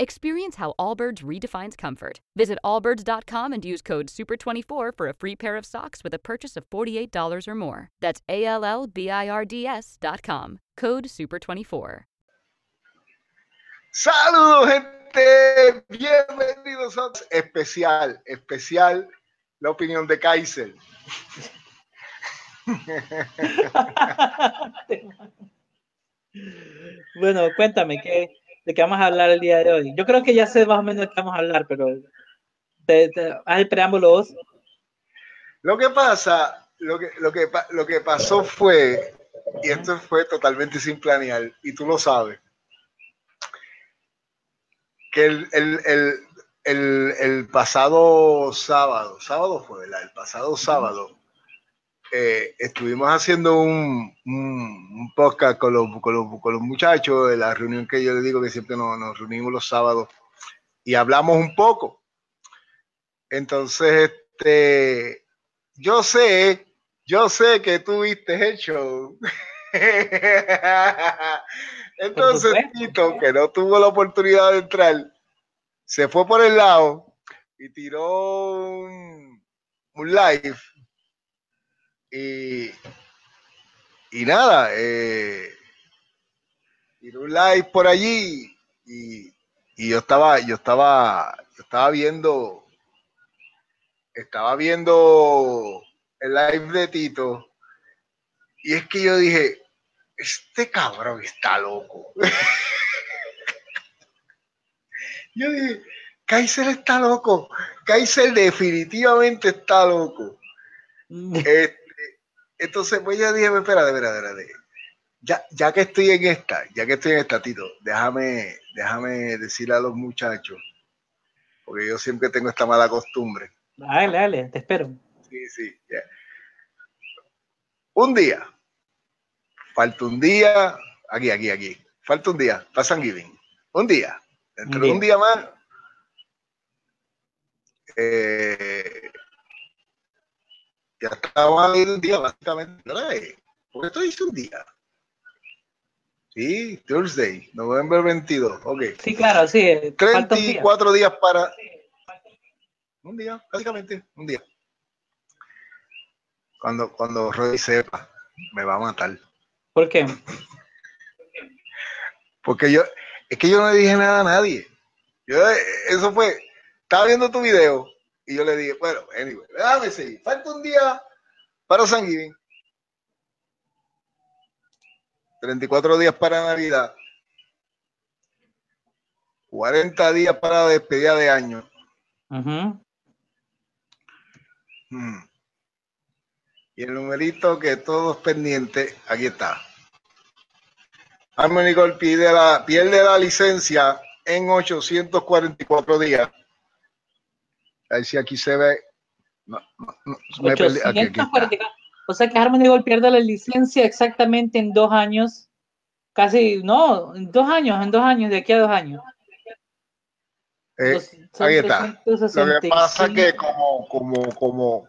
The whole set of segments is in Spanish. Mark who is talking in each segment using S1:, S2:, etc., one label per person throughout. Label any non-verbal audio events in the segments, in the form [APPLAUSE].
S1: Experience how Allbirds redefines comfort. Visit allbirds.com and use code SUPER24 for a free pair of socks with a purchase of $48 or more. That's A L L B I R D S.com. Code SUPER24.
S2: Saludos, gente. Bienvenidos a especial, especial, la opinión de Kaiser. [LAUGHS]
S3: bueno, cuéntame, ¿qué, ¿de qué vamos a hablar el día de hoy? Yo creo que ya sé más o menos de qué vamos a hablar, pero te, haz el preámbulo.
S2: Lo que pasa, lo que, lo, que, lo que pasó fue, y esto fue totalmente sin planear, y tú lo sabes, que el, el, el, el pasado sábado, sábado fue, ¿verdad? El pasado sábado, eh, estuvimos haciendo un, un, un podcast con los, con, los, con los, muchachos de la reunión que yo les digo que siempre nos, nos, reunimos los sábados y hablamos un poco. Entonces, este, yo sé, yo sé que tú viste el show. [LAUGHS] Entonces, Tito, que no tuvo la oportunidad de entrar, se fue por el lado y tiró un, un live y, y nada, eh, tiró un live por allí y, y, yo estaba, yo estaba, yo estaba viendo, estaba viendo el live de Tito y es que yo dije, este cabrón está loco. [LAUGHS] yo dije, Kaiser está loco, Kaiser definitivamente está loco. [LAUGHS] entonces, pues ya dije, espera, espera, espera, ya, ya que estoy en esta, ya que estoy en esta, Tito, déjame, déjame decirle a los muchachos, porque yo siempre tengo esta mala costumbre.
S3: Dale, dale, te espero.
S2: Sí, sí, ya. Un día, falta un día, aquí, aquí, aquí, falta un día, para San Giving, un día, dentro de un día más, eh, ya estaba un día, básicamente, ¿verdad? Porque esto dice un día. Sí, Thursday, noviembre 22, ok.
S3: Sí, claro, sí.
S2: 34 días para... Un día, básicamente, un día. Cuando, cuando Roy sepa, me va a matar.
S3: ¿Por qué?
S2: Porque yo, es que yo no le dije nada a nadie. Yo, eso fue, estaba viendo tu video y yo le dije, bueno, anyway, déjame seguir. Falta un día para San Giving. 34 días para Navidad. 40 días para despedida de año.
S3: Uh -huh.
S2: hmm. Y el numerito que todos pendientes, aquí está. Harmony Gold pierde la, pierde la licencia en 844 días. A ver si aquí se ve. No, no, no,
S3: me perdí. Aquí, aquí o sea que Harmony Gold pierde la licencia exactamente en dos años. Casi, no, en dos años, en dos años, de aquí a dos años.
S2: Eh, ahí está. Lo que pasa es que como, como, como, uh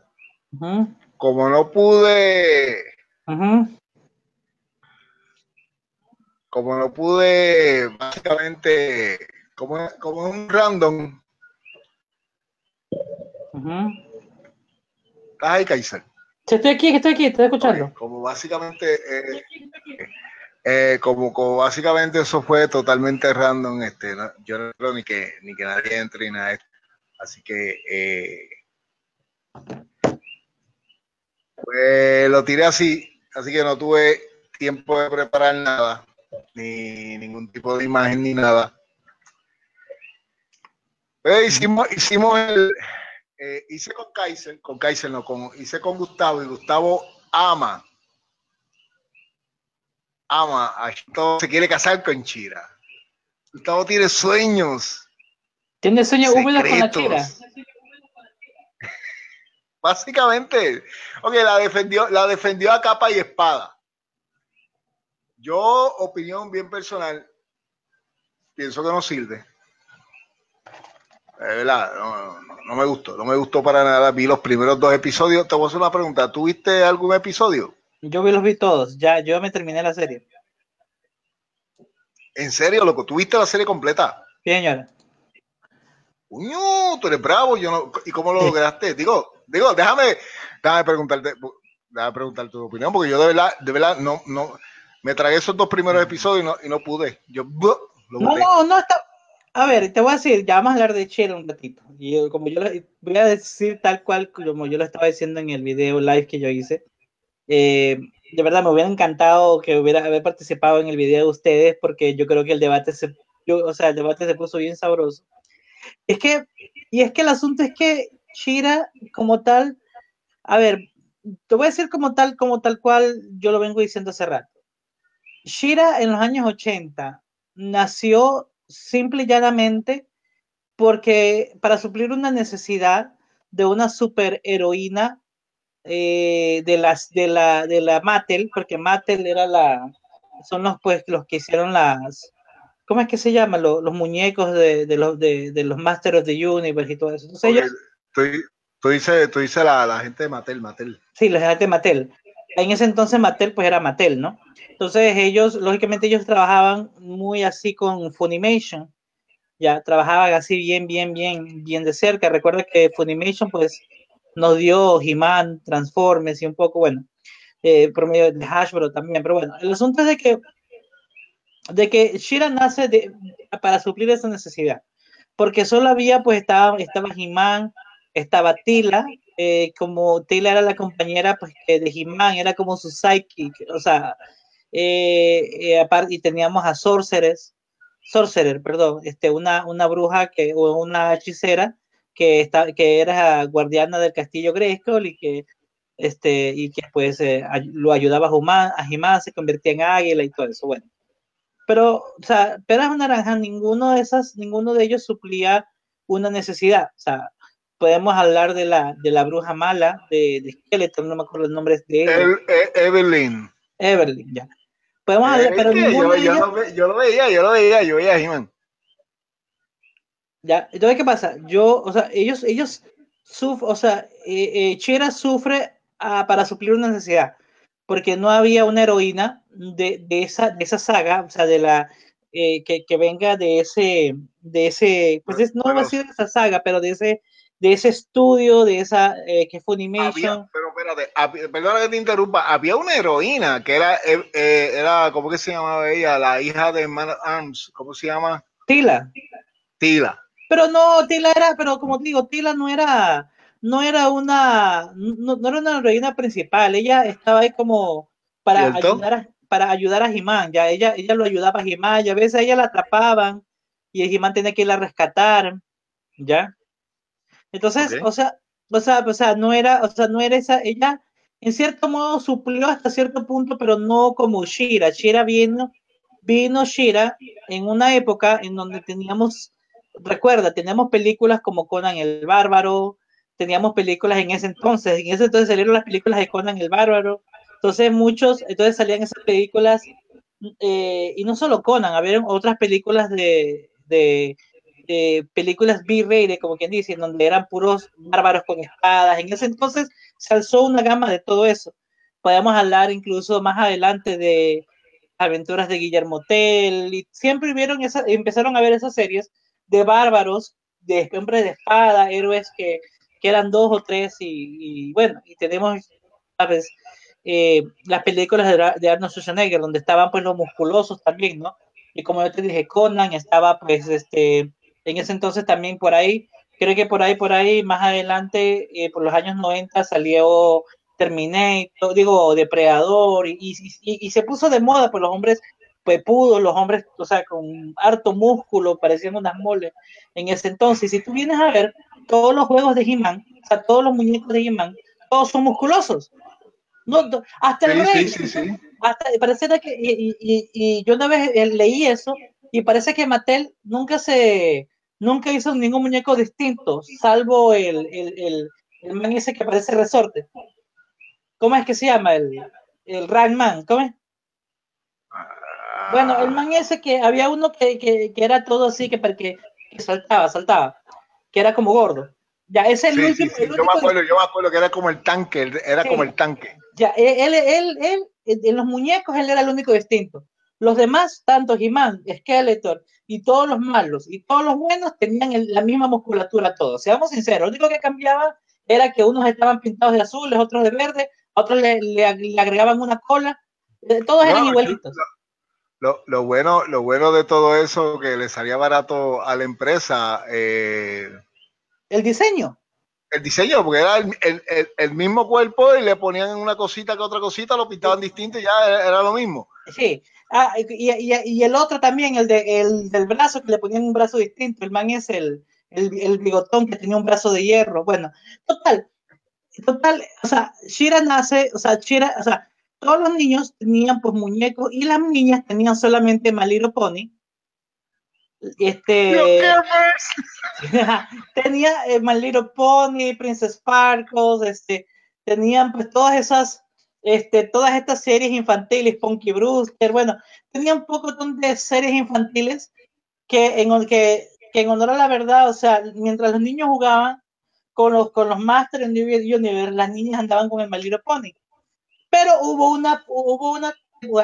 S2: -huh. como no pude,
S3: uh -huh.
S2: como no pude, básicamente, como, como un random,
S3: -huh.
S2: ¿Estás ahí, Kaiser?
S3: Estoy aquí, estoy aquí, estoy escuchando.
S2: Okay. Como básicamente, eh, eh, como, como, básicamente eso fue totalmente random, este, no, yo no creo ni que, ni que nadie entre ni nada. Así que, eh, pues lo tiré así, así que no tuve tiempo de preparar nada, ni ningún tipo de imagen ni nada. Pues hicimos, hicimos el, eh, hice con Kaiser, con Kaiser no, con, hice con Gustavo y Gustavo ama, ama, a se quiere casar con Chira. Gustavo tiene sueños.
S3: Tiene sueños húmedos con la chira. [LAUGHS]
S2: Básicamente, ok, la defendió, la defendió a capa y espada. Yo, opinión bien personal, pienso que no sirve. Es verdad, no, me gustó, no me gustó para nada. Vi los primeros dos episodios. Te voy a hacer una pregunta. ¿Tuviste algún episodio?
S3: Yo vi los vi todos, ya, yo me terminé la serie.
S2: ¿En serio, loco? ¿Tuviste la serie completa?
S3: Sí, señora.
S2: Uño, tú eres bravo, yo no, ¿y cómo lo lograste? Digo, digo, déjame, déjame preguntarte, déjame preguntar tu opinión, porque yo de verdad, de verdad, no, no, me tragué esos dos primeros episodios y no, y no pude. Yo,
S3: no, no, no está. A ver, te voy a decir, ya vamos a hablar de Cher un ratito. Y como yo voy a decir tal cual como yo lo estaba diciendo en el video live que yo hice. Eh, de verdad me hubiera encantado que hubiera haber participado en el video de ustedes porque yo creo que el debate se, o sea, el debate se puso bien sabroso. Es que, y es que el asunto es que Shira, como tal, a ver, te voy a decir como tal, como tal cual yo lo vengo diciendo hace rato. Shira en los años 80 nació simple y llanamente porque para suplir una necesidad de una superheroína eh, de las de la de la Mattel, porque Mattel era la son los pues los que hicieron las ¿cómo es que se llama? Los, muñecos de, los, de, los Masters of the Universe y todo eso.
S2: tú, dices, la, gente de Mattel, Mattel.
S3: Sí, la gente de Mattel. En ese entonces Mattel pues era Mattel, ¿no? Entonces ellos, lógicamente ellos trabajaban muy así con Funimation, ya trabajaban así bien, bien, bien, bien de cerca. Recuerda que Funimation pues nos dio He-Man, Transformers y un poco, bueno, eh, por medio de Hasbro también, pero bueno, el asunto es de que de que Shira nace de, para suplir esa necesidad. Porque solo había, pues estaba, estaba He-Man, estaba Tila, eh, como Tila era la compañera pues, de He-Man, era como su psychic, o sea, eh, eh, aparte, y teníamos a Sorceress, Sorcerer, perdón, este, una, una bruja que, o una hechicera que, está, que era guardiana del castillo Grayskull y que este, y que pues lo ayudaba a He-Man, se convertía en águila y todo eso. Bueno, pero, o sea, peras o naranjas, ninguno de esas, ninguno de ellos suplía una necesidad. O sea, podemos hablar de la, de la bruja mala, de, de Skeleton, no me acuerdo los nombres de
S2: ella. E, Evelyn.
S3: Evelyn, ya. Podemos hablar, pero
S2: yo, yo, lo, yo, lo, veía, yo lo veía, yo veía a.
S3: Ya, entonces, ¿qué pasa? Yo, o sea, ellos, ellos, suf o sea, eh, eh, Chera sufre ah, para suplir una necesidad porque no había una heroína de, de, esa, de esa saga, o sea, de la eh, que, que, venga de ese, de ese, pues no va a ser de esa saga, pero de ese, de ese estudio, de esa eh, que fue Animation.
S2: pero espérate, perdona que te interrumpa, había una heroína que era, eh, eh, era, ¿cómo que se llamaba ella? La hija de Man Arms, ¿cómo se llama?
S3: Tila.
S2: Tila.
S3: Pero no, Tila era, pero como digo, Tila no era, no era una, no, era una heroína principal, ella estaba ahí como para ayudar a, para ayudar a Jimán, ya ella, ella lo ayudaba a Jimán, y a veces ella la atrapaban y Jimán tenía que ir a rescatar, ¿ya? Entonces, o sea, o sea, o sea, no era, o sea, no era esa, ella en cierto modo suplió hasta cierto punto, pero no como Shira. Shira vino, vino Shira en una época en donde teníamos, recuerda, teníamos películas como Conan el Bárbaro, teníamos películas en ese entonces, en ese entonces salieron las películas de Conan el Bárbaro, entonces muchos, entonces salían esas películas, eh, y no solo Conan, había otras películas de, de, películas B-rated, como quien dice, donde eran puros bárbaros con espadas, en ese entonces se alzó una gama de todo eso. Podemos hablar incluso más adelante de aventuras de Guillermo Tell, y siempre vieron esa, empezaron a ver esas series de bárbaros, de hombres de espada, héroes que quedan dos o tres y, bueno, y tenemos, ¿sabes? Eh, las películas de, Arnold Schwarzenegger, donde estaban pues los musculosos también, ¿no? Y como yo te dije, Conan estaba pues este, en ese entonces también por ahí, creo que por ahí, por ahí, más adelante, eh, por los años 90 salió Terminator, digo, Depredador, y, y, y, se puso de moda pues los hombres pepudos, los hombres, o sea, con harto músculo, parecían unas moles en ese entonces. Si tú vienes a ver todos los juegos de He-Man, o sea, todos los muñecos de He-Man, todos son musculosos. No, hasta el rey, hasta, parece que, y, y, y, yo una vez eh, leí eso, y parece que Mattel nunca se, nunca hizo ningún muñeco distinto, salvo el, el, el, el man ese que parece resorte. ¿Cómo es que se llama? El, el Ragman, ¿cómo es? Bueno, el man ese que había uno que, que, que era todo así, que, que, que, saltaba, saltaba, que era como gordo. Ya, ese es el
S2: último. Sí, sí. yo, me acuerdo, yo me acuerdo que era como el tanque, era como el tanque.
S3: Ya, él, él, él, en los muñecos, él era el único distinto. Los demás, tanto He-Man, Skeletor y todos los malos y todos los buenos tenían el, la misma musculatura todos. Seamos sinceros, lo único que cambiaba era que unos estaban pintados de azules, otros de verde, otros le, le, le agregaban una cola. Eh, todos eran igualitos.
S2: Lo, lo, bueno, lo bueno de todo eso que le salía barato a la empresa. Eh,
S3: el diseño.
S2: El diseño, porque era el, el, el, mismo cuerpo y le ponían una cosita que otra cosita, lo pintaban distinto y ya era, era lo mismo.
S3: Sí, ah, y, y, y, el otro también, el, de, el del brazo, que le ponían un brazo distinto. El man es el, el, el bigotón que tenía un brazo de hierro. Bueno, total, total, o sea, Shira nace, o sea, Shira, o sea, todos los niños tenían pues muñecos y las niñas tenían solamente Maliro Pony. Este [LAUGHS] tenía eh, My Little Pony, Princess Sparkles, este, tenían pues todas esas, este, todas estas series infantiles, Punky Brewster, bueno, tenían un poco de series infantiles que en, que, que en honor a la verdad, o sea, mientras los niños jugaban con los, con los Masters en Universe, las niñas andaban con el My Pony. Pero hubo una, hubo una,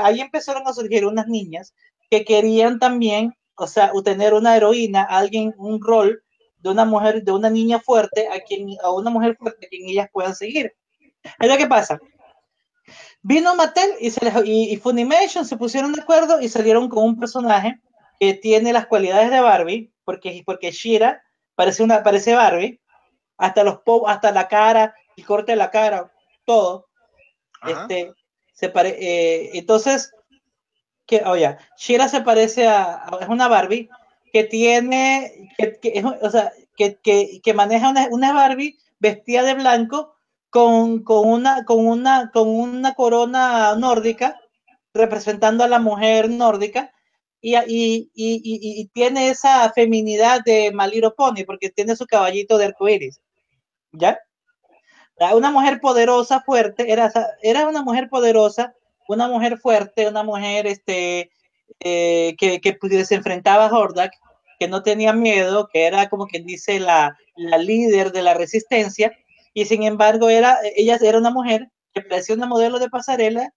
S3: ahí empezaron a surgir unas niñas que querían también o sea, tener una heroína, alguien, un rol de una mujer, de una niña fuerte, a quien, a una mujer fuerte a quien ellas puedan seguir. Es lo pasa. Vino Mattel y, se les, y, y, Funimation se pusieron de acuerdo y salieron con un personaje que tiene las cualidades de Barbie, porque, porque Shira parece, una, parece Barbie, hasta, los hasta la cara, el corte de la cara, todo. Este, se pare, eh, entonces, que, oh, Shira se parece a, es una Barbie que tiene, que, que o sea, que, que, que maneja una, una, Barbie vestida de blanco con, con, una, con, una, con una corona nórdica representando a la mujer nórdica y, y, y, y, tiene esa feminidad de Maliro Pony porque tiene su caballito de arcoíris. ¿Ya? Una mujer poderosa, fuerte, era, era una mujer poderosa una mujer fuerte, una mujer este, eh, que, que pues, se enfrentaba a Hordak, que no tenía miedo, que era como quien dice la, la líder de la resistencia, y sin embargo era, ella era una mujer que parecía una modelo de pasarela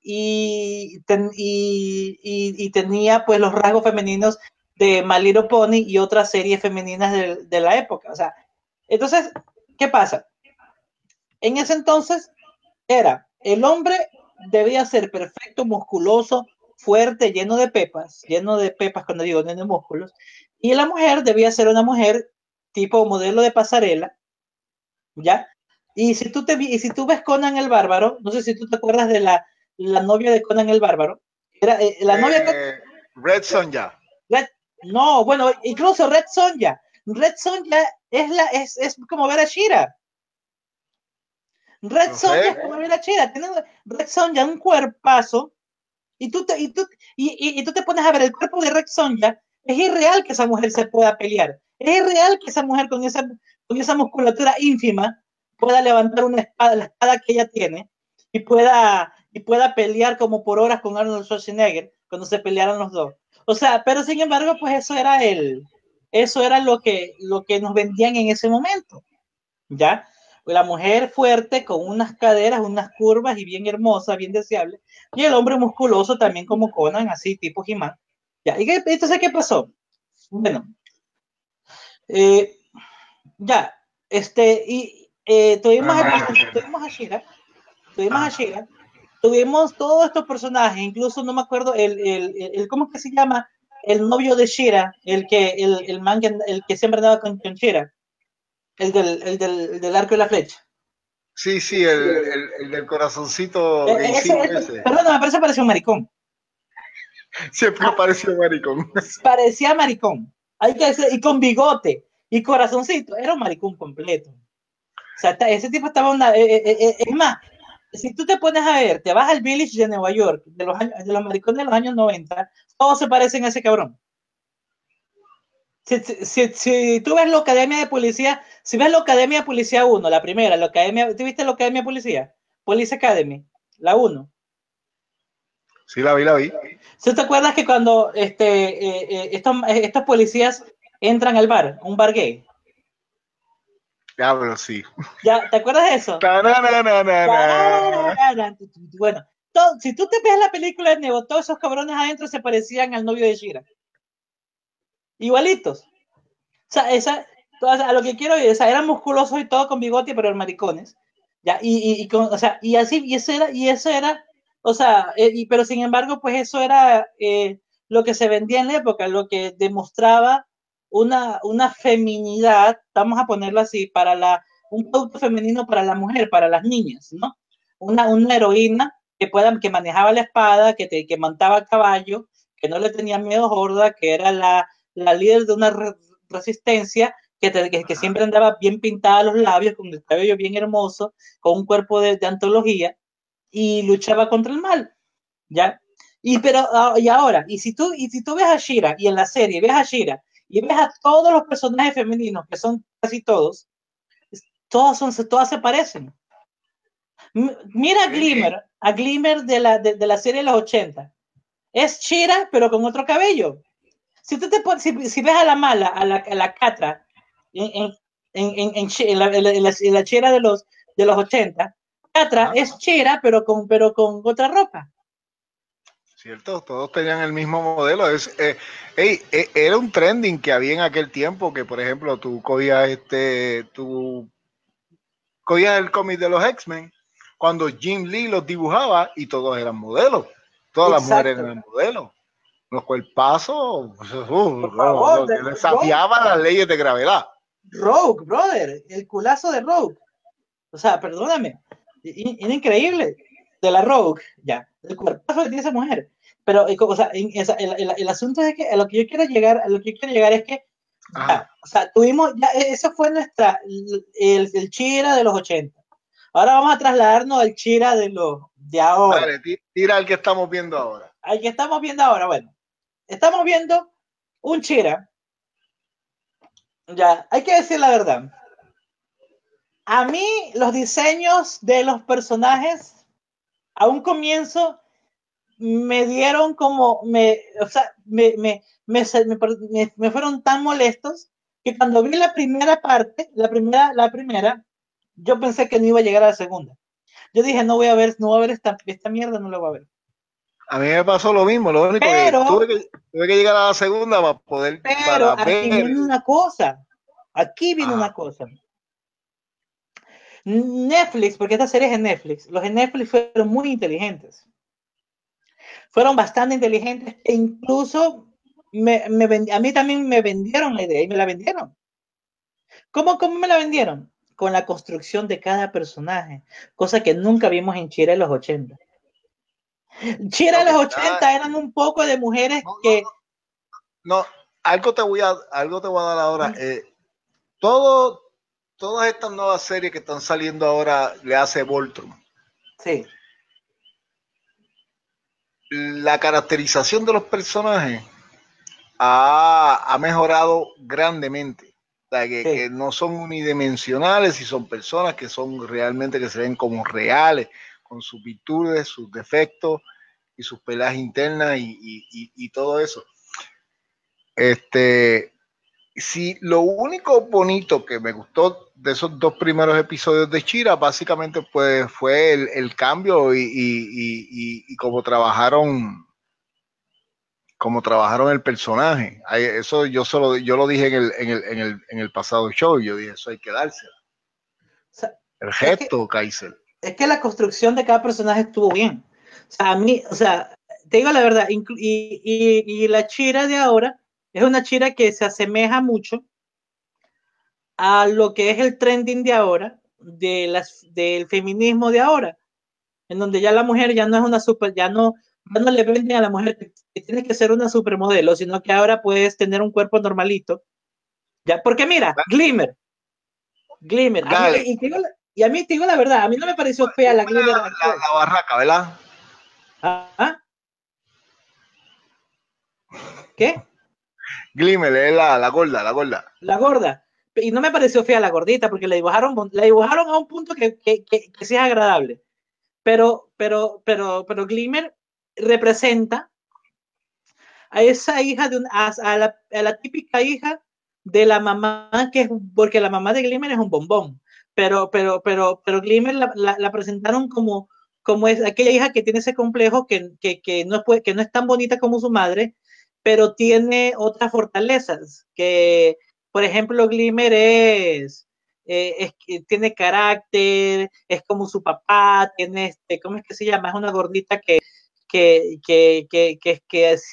S3: y, ten, y, tenía pues los rasgos femeninos de Maliro Pony y otras series femeninas de, de la época. O sea, entonces, ¿qué pasa? En ese entonces era el hombre debía ser perfecto, musculoso, fuerte, lleno de pepas, lleno de pepas cuando digo lleno de músculos, y la mujer debía ser una mujer tipo modelo de pasarela, ¿ya? Y si tú, te, y si tú ves Conan el Bárbaro, no sé si tú te acuerdas de la, la novia de Conan el Bárbaro, era eh, la novia...
S2: Eh, Red Sonja.
S3: Red, no, bueno, incluso Red Sonja. Red Sonja es, la, es, es como ver a Shira. Red Sonja es como la chera, tiene Red Sonja un cuerpazo y tú, te, y, tú, y, y, y, tú te pones a ver el cuerpo de Red Sonja, es irreal que esa mujer se pueda pelear, es irreal que esa mujer con esa, con esa musculatura ínfima pueda levantar una espada, la espada que ella tiene y pueda, y pueda pelear como por horas con Arnold Schwarzenegger cuando se pelearon los dos. O sea, pero sin embargo, pues eso era el, eso era lo que, lo que nos vendían en ese momento, ¿ya? la mujer fuerte con unas caderas, unas curvas y bien hermosa, bien deseable, y el hombre musculoso también como Conan, así tipo Jimán. Ya, ¿y qué, entonces qué pasó? Bueno, eh, ya, este, y eh, tuvimos, a, tuvimos a Shira, tuvimos a Shira, tuvimos todos estos personajes, incluso no me acuerdo el, el, el, ¿cómo es que se llama? El novio de Shira, el que, el, el man que, el que siempre andaba con, con Shira el del, el del, el del arco y la flecha.
S2: Sí, sí, el, el, el del corazoncito.
S3: Eh, ese, ese. Perdón, me parece parecía un maricón. [LAUGHS]
S2: Siempre ah, pareció maricón.
S3: Parecía maricón. Hay que decir, y con bigote y corazoncito. Era un maricón completo. O sea, ese tipo estaba una. Eh, eh, eh, es más, si tú te pones a ver, te vas al Village de Nueva York, de los, años, de los maricones de los años 90, todos se parecen a ese cabrón. si, tú ves la Academia de Policía, si ves la Academia de Policía 1, la primera, la Academia, ¿tú viste la Academia de Policía? Police Academy, la 1.
S2: Sí, la vi, la vi.
S3: ¿Sí te acuerdas que cuando este, eh, estos, estos policías entran al bar, un bar gay?
S2: Pero sí.
S3: ¿Ya, ¿Te acuerdas de eso? bueno, si tú te ves la película de nuevo, todos esos cabrones adentro se parecían al novio de Shira. Igualitos. O sea, esa, a lo que quiero decir, o sea, eran musculosos y todo con bigote, pero eran maricones. Ya, y, y, con, o sea, y así, y eso era, y eso era, o sea, eh, y, pero sin embargo, pues eso era eh, lo que se vendía en la época, lo que demostraba una, una feminidad, vamos a ponerlo así, para la, un producto femenino para la mujer, para las niñas, ¿no? Una, una heroína que, pueda, que manejaba la espada, que, te, que montaba a caballo, que no le tenía miedo gorda, que era la, la líder de una resistencia, que, que, siempre andaba bien pintada los labios, con el cabello bien hermoso, con un cuerpo de, de antología, y luchaba contra el mal, ¿ya? Y, pero, ah, y ahora, y si, tú, y si tú ves a Shira, y en la serie ves a Shira, y ves a todos los personajes femeninos, que son casi todos, todos, son, todas se parecen. Mira a Glimmer, a Glimmer de la, de, la serie de los 80. Es Shira, pero con otro cabello. Si, tú te, si, si ves a la mala, a la, a la Catra, en, en, en, en, la, en la Shira de los, de los 80, Catra es Shira, pero con, pero con otra ropa.
S2: Cierto, todos tenían el mismo modelo. Es, eh, eh, era un trending que había en aquel tiempo que, por ejemplo, tú cogías este, tú cogías el cómic de los X-Men cuando Jim Lee los dibujaba y todos eran modelos. Todas las mujeres eran modelos. Los cuerpazos, uh, desafiaban las leyes de gravedad.
S3: Rogue, brother, el culazo de Rogue. O sea, perdóname, era increíble de la Rogue, ya, el cuerpazo que tiene esa mujer. Pero, o sea, el, asunto es que a lo que yo quiero llegar, a lo que yo quiero llegar es que, o sea, tuvimos, ya, e, eso fue nuestra, el, el Chira de los 80. Ahora vamos a trasladarnos al Chira de los, de ahora.
S2: tira al que estamos viendo ahora.
S3: Al que estamos viendo ahora, bueno. Estamos viendo un Chira. Ya, hay que decir la verdad. A mí, los diseños de los personajes a un comienzo me dieron como, me, o sea, me, me, me, fueron tan molestos que cuando vi la primera parte, la primera, la primera, yo pensé que no iba a llegar a la segunda. Yo dije, no voy a ver, no voy a ver esta, esta mierda, no la voy a ver.
S2: A mí me pasó lo mismo, lo único
S3: pero,
S2: que, tuve que tuve que llegar a la segunda para poder
S3: pero aquí viene una cosa, aquí viene una cosa. Netflix, porque esta serie es en Netflix, los de Netflix fueron muy inteligentes. Fueron bastante inteligentes e incluso me, a mí también me vendieron la idea y me la vendieron. ¿Cómo, ¿Cómo me la vendieron? Con la construcción de cada personaje, cosa que nunca vimos en Chile en los 80. Chile en los 80 eran un poco de mujeres que...
S2: No, algo te voy a, algo te voy a dar ahora. Eh, todo, todas estas nuevas series que están saliendo ahora le hace Voltron.
S3: Sí.
S2: La caracterización de los personajes ha, mejorado grandemente. O sea, que, no son unidimensionales y son personas que son realmente que se ven como reales, con sus virtudes, sus defectos y sus peleas internas y, y todo eso. Este, si lo único bonito que me gustó de esos dos primeros episodios de Chira, básicamente pues fue el, cambio y, y, y, cómo trabajaron cómo trabajaron el personaje. Eso yo solo yo lo dije en el, en el, en el, en el pasado show, yo dije, eso hay que dárselo. el gesto, Kaiser.
S3: Es que la construcción de cada personaje estuvo bien. O sea, a mí, o sea, te digo la verdad, y, y la Chira de ahora es una chira que se asemeja mucho a lo que es el trending de ahora, de las, del feminismo de ahora, en donde ya la mujer ya no es una super, ya no, ya no le venden a la mujer que tiene que ser una supermodelo, sino que ahora puedes tener un cuerpo normalito. Ya, porque mira, Glimmer, Glimmer, y, a mí te digo la verdad, a mí no me pareció fea la Glimmer.
S2: La, la, barraca, ¿verdad?
S3: ¿Ah? ¿Qué?
S2: Glimmer es la, la gorda, la gorda.
S3: La gorda. Y no me pareció fea la gordita porque la dibujaron, la dibujaron a un punto que, que, que, es agradable. Pero, pero, pero, pero Glimmer representa a esa hija de un, a, la, a la típica hija de la mamá que es, porque la mamá de Glimmer es un bombón, pero, pero, pero, pero Glimmer la, la, presentaron como, como es aquella hija que tiene ese complejo que, que, que, no puede, que no es tan bonita como su madre, pero tiene otras fortalezas, que por ejemplo Glimmer es, eh, es, tiene carácter, es como su papá, tiene este, ¿cómo es que se llama? Es una gordita que, que, que, que, que,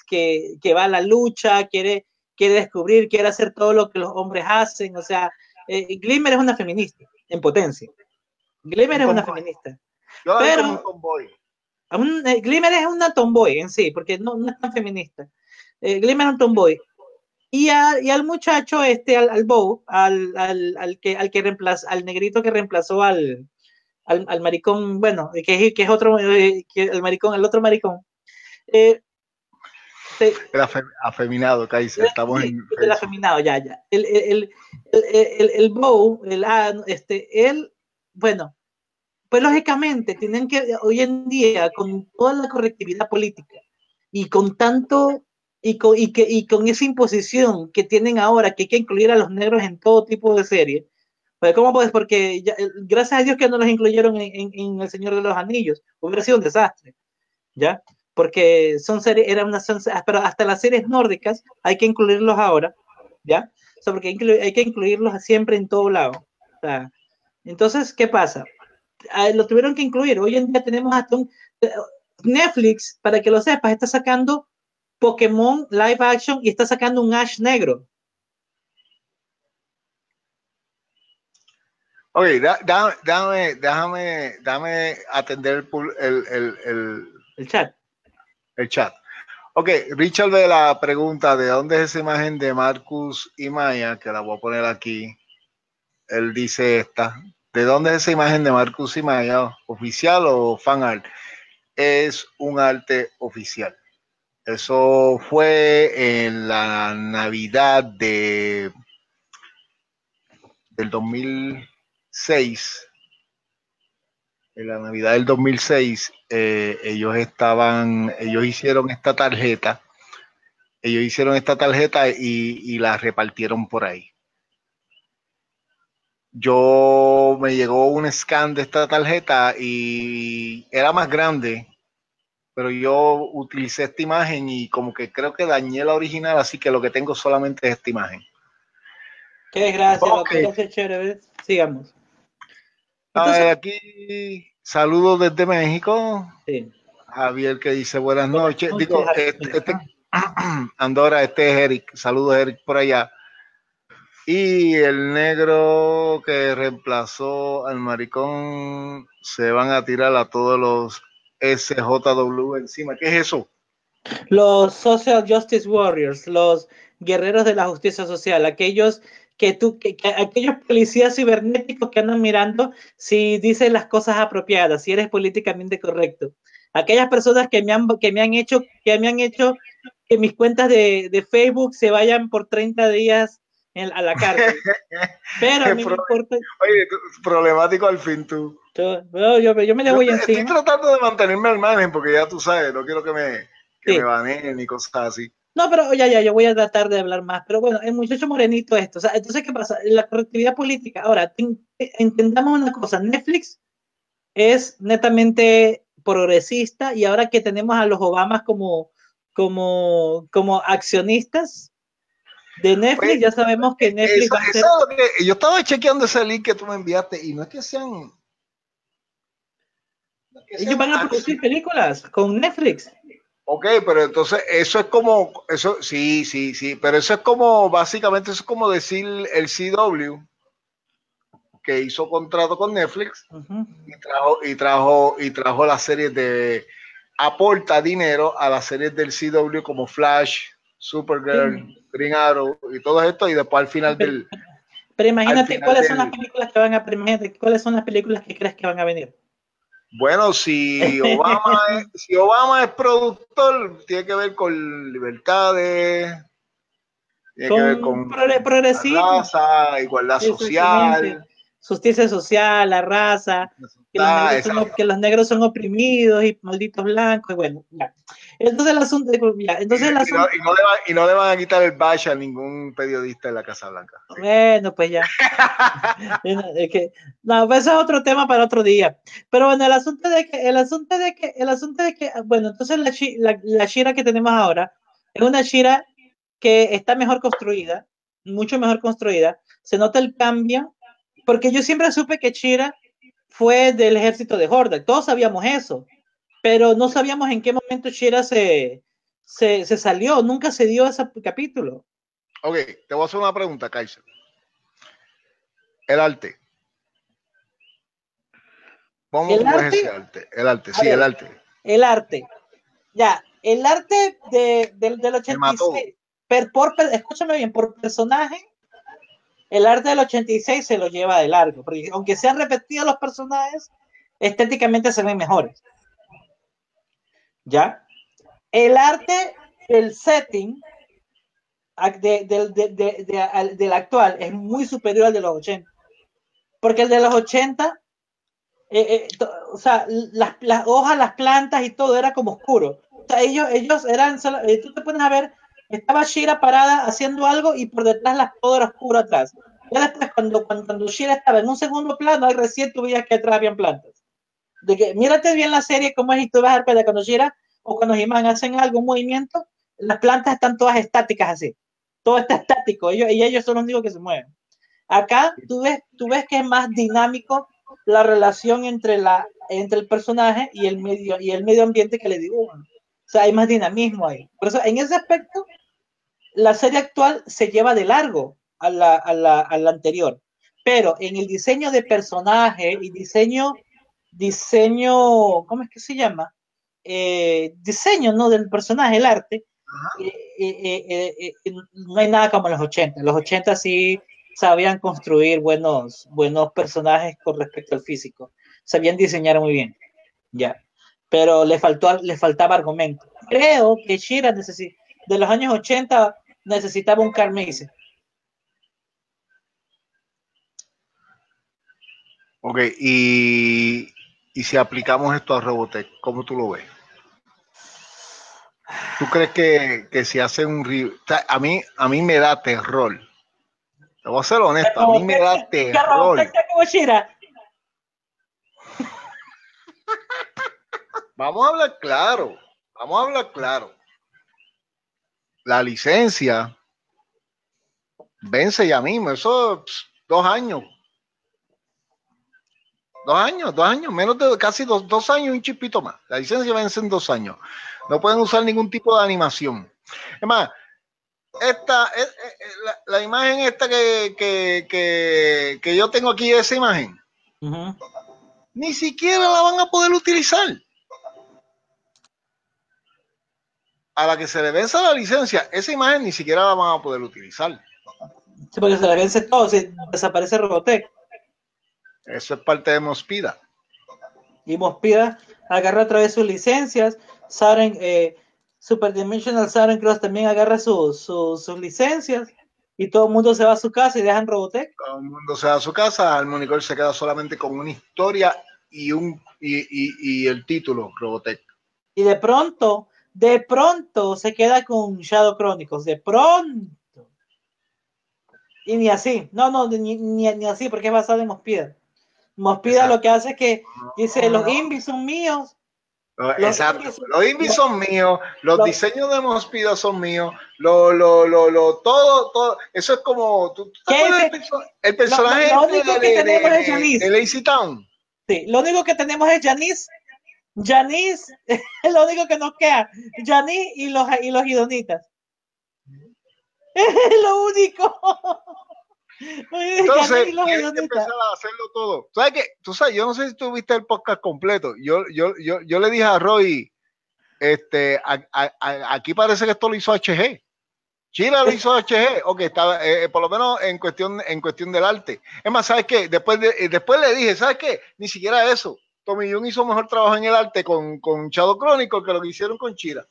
S3: que, que va a la lucha, quiere, quiere descubrir, quiere hacer todo lo que los hombres hacen, o sea, eh, Glimmer es una feminista, en potencia. Glimmer es una feminista. pero un tomboy. Eh, Glimmer es una tomboy en sí, porque no, no es tan feminista. Eh, Glimmer es un tomboy. Y, y, al muchacho este, al, al Bow, al, al, al, que, al que al negrito que reemplazó al, al, al maricón, bueno, que, que es otro, eh, que el maricón, el otro maricón. Eh,
S2: el afeminado, Kaiser, estamos
S3: en... El afeminado, ya, ya. El, el, el, el, Bow, el, este, él, bueno, pues lógicamente tienen que, hoy en día, con toda la correctividad política y con tanto, y con, y que, y con esa imposición que tienen ahora, que hay que incluir a los negros en todo tipo de series, pues, ¿cómo puedes? Porque gracias a Dios que no los incluyeron en, en, El Señor de los Anillos, hubiera sido un desastre, ¿ya? porque son series, eran unas, ah, pero hasta las series nórdicas hay que incluirlos ahora, ¿ya? O porque hay que incluirlos siempre en todo lado. entonces, ¿qué pasa? Ah, lo tuvieron que incluir. Hoy en día tenemos hasta un... Eh, Netflix, para que lo sepas, está sacando Pokémon live action y está sacando un Ash negro.
S2: Oye, déjame, déjame, déjame atender el, el,
S3: el chat
S2: el chat. Ok, Richard ve la pregunta de dónde es esa imagen de Marcus y Maya, que la voy a poner aquí. Él dice esta. ¿De dónde es esa imagen de Marcus y Maya? ¿Oficial o fan art? Es un arte oficial. Eso fue en la Navidad de del 2006 en la Navidad del 2006, eh, ellos estaban, ellos hicieron esta tarjeta, ellos hicieron esta tarjeta y, la repartieron por ahí. Yo me llegó un scan de esta tarjeta y era más grande, pero yo utilicé esta imagen y como que creo que dañé la original, así que lo que tengo solamente es esta imagen.
S3: Qué gracias, okay. chévere. Sigamos
S2: aquí saludos desde México. Javier que dice buenas noches. Digo, este, este [CLEARS THROAT] Andorra, este es Eric. Saludos Eric por allá. Y el negro que reemplazó al maricón se van a tirar a todos los SJW encima. ¿Qué es eso?
S3: Los Social Justice Warriors, los guerreros de la justicia social, aquellos que tú, que, aquellos policías cibernéticos que andan mirando si dices las cosas apropiadas, si eres políticamente correcto. Aquellas personas que me han, que me han hecho, que me han hecho que mis cuentas de, de Facebook se vayan por 30 días a la cárcel. Pero a mí me importa.
S2: Oye, problemático al fin tú.
S3: Yo, yo, yo me le voy encima.
S2: Estoy tratando de mantenerme al margen porque ya tú sabes, no quiero que me, que me baneen ni cosas así.
S3: No, pero ya, ya, yo voy a tratar de hablar más. Pero bueno, el muchacho morenito esto. O sea, entonces, ¿qué pasa? La correctividad política. Ahora, entendamos una cosa. Netflix es netamente progresista y ahora que tenemos a los Obamas como, como, como accionistas de Netflix, ya sabemos que Netflix va a ser...
S2: yo estaba chequeando ese link que tú me enviaste y no es que sean...
S3: Ellos van a producir películas con Netflix.
S2: Ok, pero entonces eso es como, eso sí, sí, sí, pero eso es como, básicamente eso es como decir el CW que hizo contrato con Netflix y trajo y trajo y trajo las series de aporta dinero a las series del CW como Flash, Supergirl, Green Arrow y todo esto y después al final del
S3: pero imagínate cuáles son las películas que van a cuáles son las películas que crees que van a venir.
S2: Bueno, si [LAUGHS] Obama, es, si Obama es productor, tiene que ver con libertades, Tiene que ver con raza, igualdad social.
S3: Justicia social, la raza, que, los negros son, oprimidos y malditos blancos, y bueno, ya. Entonces el asunto, ya, entonces el asunto,
S2: y, no, le van, y, no le van, a quitar el badge a ningún periodista de la Casa Blanca. [LAUGHS]
S3: Bueno, pues ya. [LAUGHS] es que, no, pues eso es otro tema para otro día. Pero bueno, el asunto de que, el asunto de que, el asunto de que, bueno, entonces la, la, la Shira que tenemos ahora es una Shira que está mejor construida, mucho mejor construida. Se nota el cambio, porque yo siempre supe que Shira fue del ejército de Hordak, todos sabíamos eso, pero no sabíamos en qué momento Shira se, se, salió, nunca se dio ese capítulo.
S2: Ok, te voy a hacer una pregunta, Kaiser. El arte.
S3: ¿El arte?
S2: ese arte? El arte, sí, el arte.
S3: El arte. Ya, el arte de, del 86 por, escúchame bien, por personaje, el arte del 86 se lo lleva de largo, porque aunque sean repetidos los personajes, estéticamente se ven mejores. ¿Ya? El arte del setting del actual es muy superior al de los 80. Porque el de los 80, eh, eh, o sea, las, hojas, las plantas y todo era como oscuro. O sea, ellos, ellos eran, eh, tú te pones a ver estaba Shira parada haciendo algo y por detrás la todo era oscuro atrás. Ya después, cuando, cuando, Shira estaba en un segundo plano, ahí recién tú veías que atrás habían plantas. De que, mírate bien la serie, cómo es, y tú vas a ver cuando Shira o cuando He-Man hacen algo, un movimiento, las plantas están todas estáticas así. Todo está estático, y ellos son los únicos que se mueven. Acá tú ves, tú ves que es más dinámico la relación entre, la, entre el personaje y el medio, y el medio ambiente que le dibujan. O sea, hay más dinamismo ahí. Por eso, en ese aspecto, la serie actual se lleva de largo a la, a la, a la anterior. Pero en el diseño de personaje y diseño, diseño, ¿cómo es que se llama? Eh, diseño, ¿no? Del personaje, el arte, eh, eh, no hay nada como los 80. Los 80 sí sabían construir buenos, buenos personajes con respecto al físico. Sabían diseñar muy bien. Ya pero le, faltó, le faltaba argumento. Creo que Shira de los años 80 necesitaba un Carmese.
S2: Ok, y, y si aplicamos esto a Robotech, ¿cómo tú lo ves? ¿Tú crees que, que si hace un a mí a mí me da terror. Te voy a ser honesto, a mí me da terror. Vamos a hablar claro, vamos a hablar claro. La licencia vence ya mismo, eso dos años. Dos años, dos años, menos de casi dos, dos años un chipito más. La licencia vence en dos años. No pueden usar ningún tipo de animación. Es más, esta, eh, eh, eh, la, imagen esta que, que, que, yo tengo aquí, esa imagen, ni siquiera la van a poder utilizar. A la que se le vence la licencia, esa imagen ni siquiera la van a poder utilizar.
S3: Sí, porque se le vence todo, si desaparece Robotech.
S2: Eso es parte de Mospida.
S3: Y Mospida agarra a través de sus licencias. Saren, eh, Super Dimensional Saren Cross también agarra sus licencias. Y todo el mundo se va a su casa y dejan Robotech.
S2: Todo el mundo se va a su casa. Almonicor se queda solamente con una historia y, un, y, y el título, Robotech.
S3: Y de pronto de pronto se queda con Shadow Chronicles, de pronto. Y ni así, no, no, ni, así, porque es basado en Mospida. Mospida lo que hace es que dice, los Invis son míos.
S2: Los Exacto, los Invis son míos, los, diseños de Mospida son míos, lo, lo, lo, lo, todo, todo, eso es como, el, personaje lo, único de, que tenemos es Janice. Lazy Town?
S3: Sí, lo único que tenemos es Janice Janice es [LAUGHS] lo único que nos queda. Janice y los, y los idonitas. Es [LAUGHS] lo único. [LAUGHS]
S2: Entonces, empezar a hacerlo todo. ¿Sabes qué? Tú sabes, yo no sé si tú viste el podcast completo. Yo, yo, yo, yo le dije a Roy, este, aquí parece que esto lo hizo HG. Chile lo hizo HG, ok, estaba, eh, eh, por lo menos en cuestión, en cuestión del arte. Es más, ¿sabes qué? Después, de, después le dije, ¿sabes qué? Ni siquiera eso. Young hizo mejor trabajo en el arte con, con Shadow Chronicle que lo que hicieron con Chira.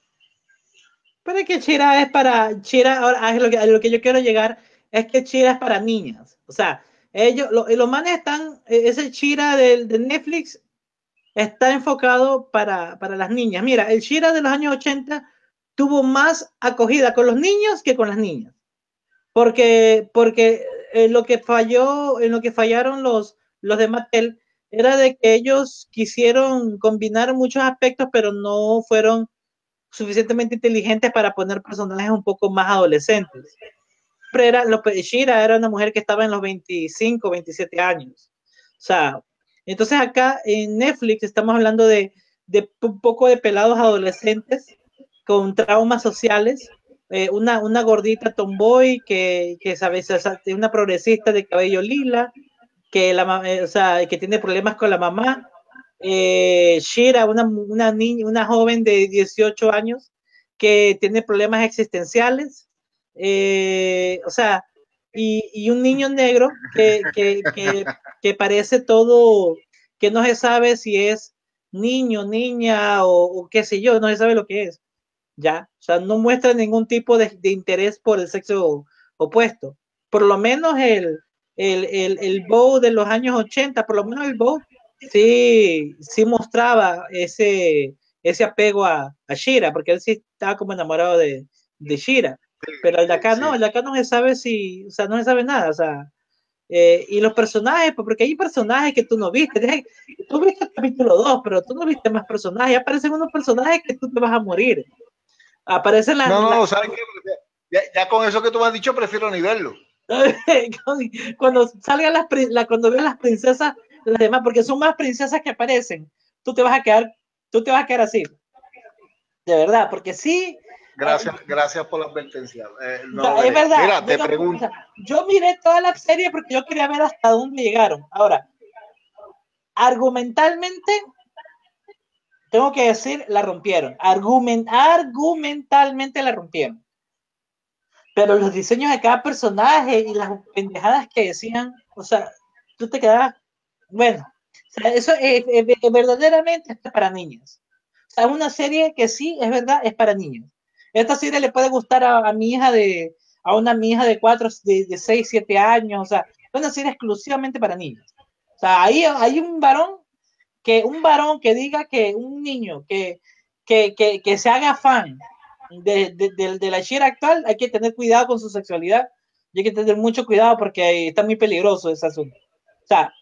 S3: Pero es que Chira es para, Chira, ahora lo que, lo que yo quiero llegar, es que Chira es para niñas. O sea, ellos, los manes están, e, ese Chira de, de Netflix está enfocado para, para, las niñas. Mira, el Chira de los años 80 tuvo más acogida con los niños que con las niñas. Porque, porque en lo que falló, en lo que fallaron los, los de Mattel, era de que ellos quisieron combinar muchos aspectos, pero no fueron suficientemente inteligentes para poner personajes un poco más adolescentes. Pero era, Shira era una mujer que estaba en los 25, 27 años. O sea, entonces acá en Netflix estamos hablando de, de un poco de pelados adolescentes con traumas sociales. Eh, una, una gordita tomboy que, que sabe, una progresista de cabello lila, que, la, eh, o sea, que tiene problemas con la mamá. Eh, Shira, una, una, niña, una joven de 18 años que tiene problemas existenciales. Eh, o sea, y, y, un niño negro que, que, que, parece todo, que no se sabe si es niño, niña o, o, qué sé yo, no se sabe lo que es. Ya, o sea, no muestra ningún tipo de, de interés por el sexo opuesto. Por lo menos el, el, el, el Bow de los años 80, por lo menos el Bow, sí, sí mostraba ese, ese apego a, a Shira, porque él sí estaba como enamorado de, de Shira. Pero el de acá no, el de acá no se sabe si, o sea, no se sabe nada, o sea, eh, y los personajes, pues, porque hay personajes que tú no viste, tú viste el capítulo 2, pero tú no viste más personajes, aparecen unos personajes que tú te vas a morir. Aparecen las...
S2: No, no. ¿sabes qué? Ya, ya, con eso que tú me has dicho, prefiero ni verlo. [LAUGHS]
S3: cuando salgan las la, cuando vean las princesas las demás porque son más princesas que aparecen. Tú te vas a quedar tú te vas a quedar así. De verdad porque sí
S2: gracias gracias por la advertencia.
S3: Eh, no, es verdad mira, te yo, pregunto. yo miré toda la serie porque yo quería ver hasta dónde llegaron. Ahora argumentalmente tengo que decir la rompieron. Argument, argumentalmente la rompieron pero los diseños de cada personaje y las pendejadas que decían, o sea, tú te quedabas, bueno, o sea, eso es, verdaderamente es para niños. O sea, es una serie que sí, es verdad, es para niños. Esta serie le puede gustar a, a mi hija de, a una mi hija de 4, de, de 6, 7 años, o sea, es una serie exclusivamente para niños. O sea, ahí hay un varón que, un varón que diga que un niño que, que, que, que se haga fan de, de, de, la Shira actual, hay que tener cuidado con su sexualidad y hay que tener mucho cuidado porque está muy peligroso ese asunto. O sea,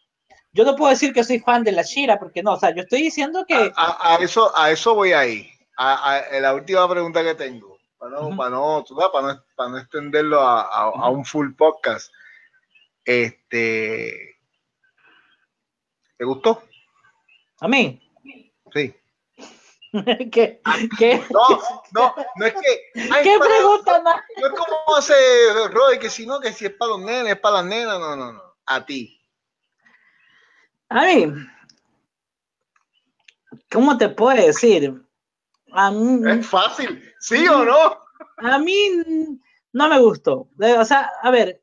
S3: yo no puedo decir que soy fan de la Shira porque no, o sea, yo estoy diciendo que...
S2: A, a, a eso, a eso voy ahí. A, a, la última pregunta que tengo, para no, uh -huh. para no, para no, para no extenderlo a, uh -huh. un full podcast. Este, ¿Te gustó?
S3: ¿A mí?
S2: Sí. [LAUGHS]
S3: ¿Qué, qué,
S2: no, no, no es que.
S3: Ay, ¿Qué
S2: para,
S3: pregunta más?
S2: No es como hace Roy, que si no, que si es para los nenes, es para las nenas, no, no, no. A ti.
S3: A mí. ¿Cómo te puedo decir? A mí,
S2: es fácil, ¿sí o no?
S3: A mí no me gustó. O sea, a ver,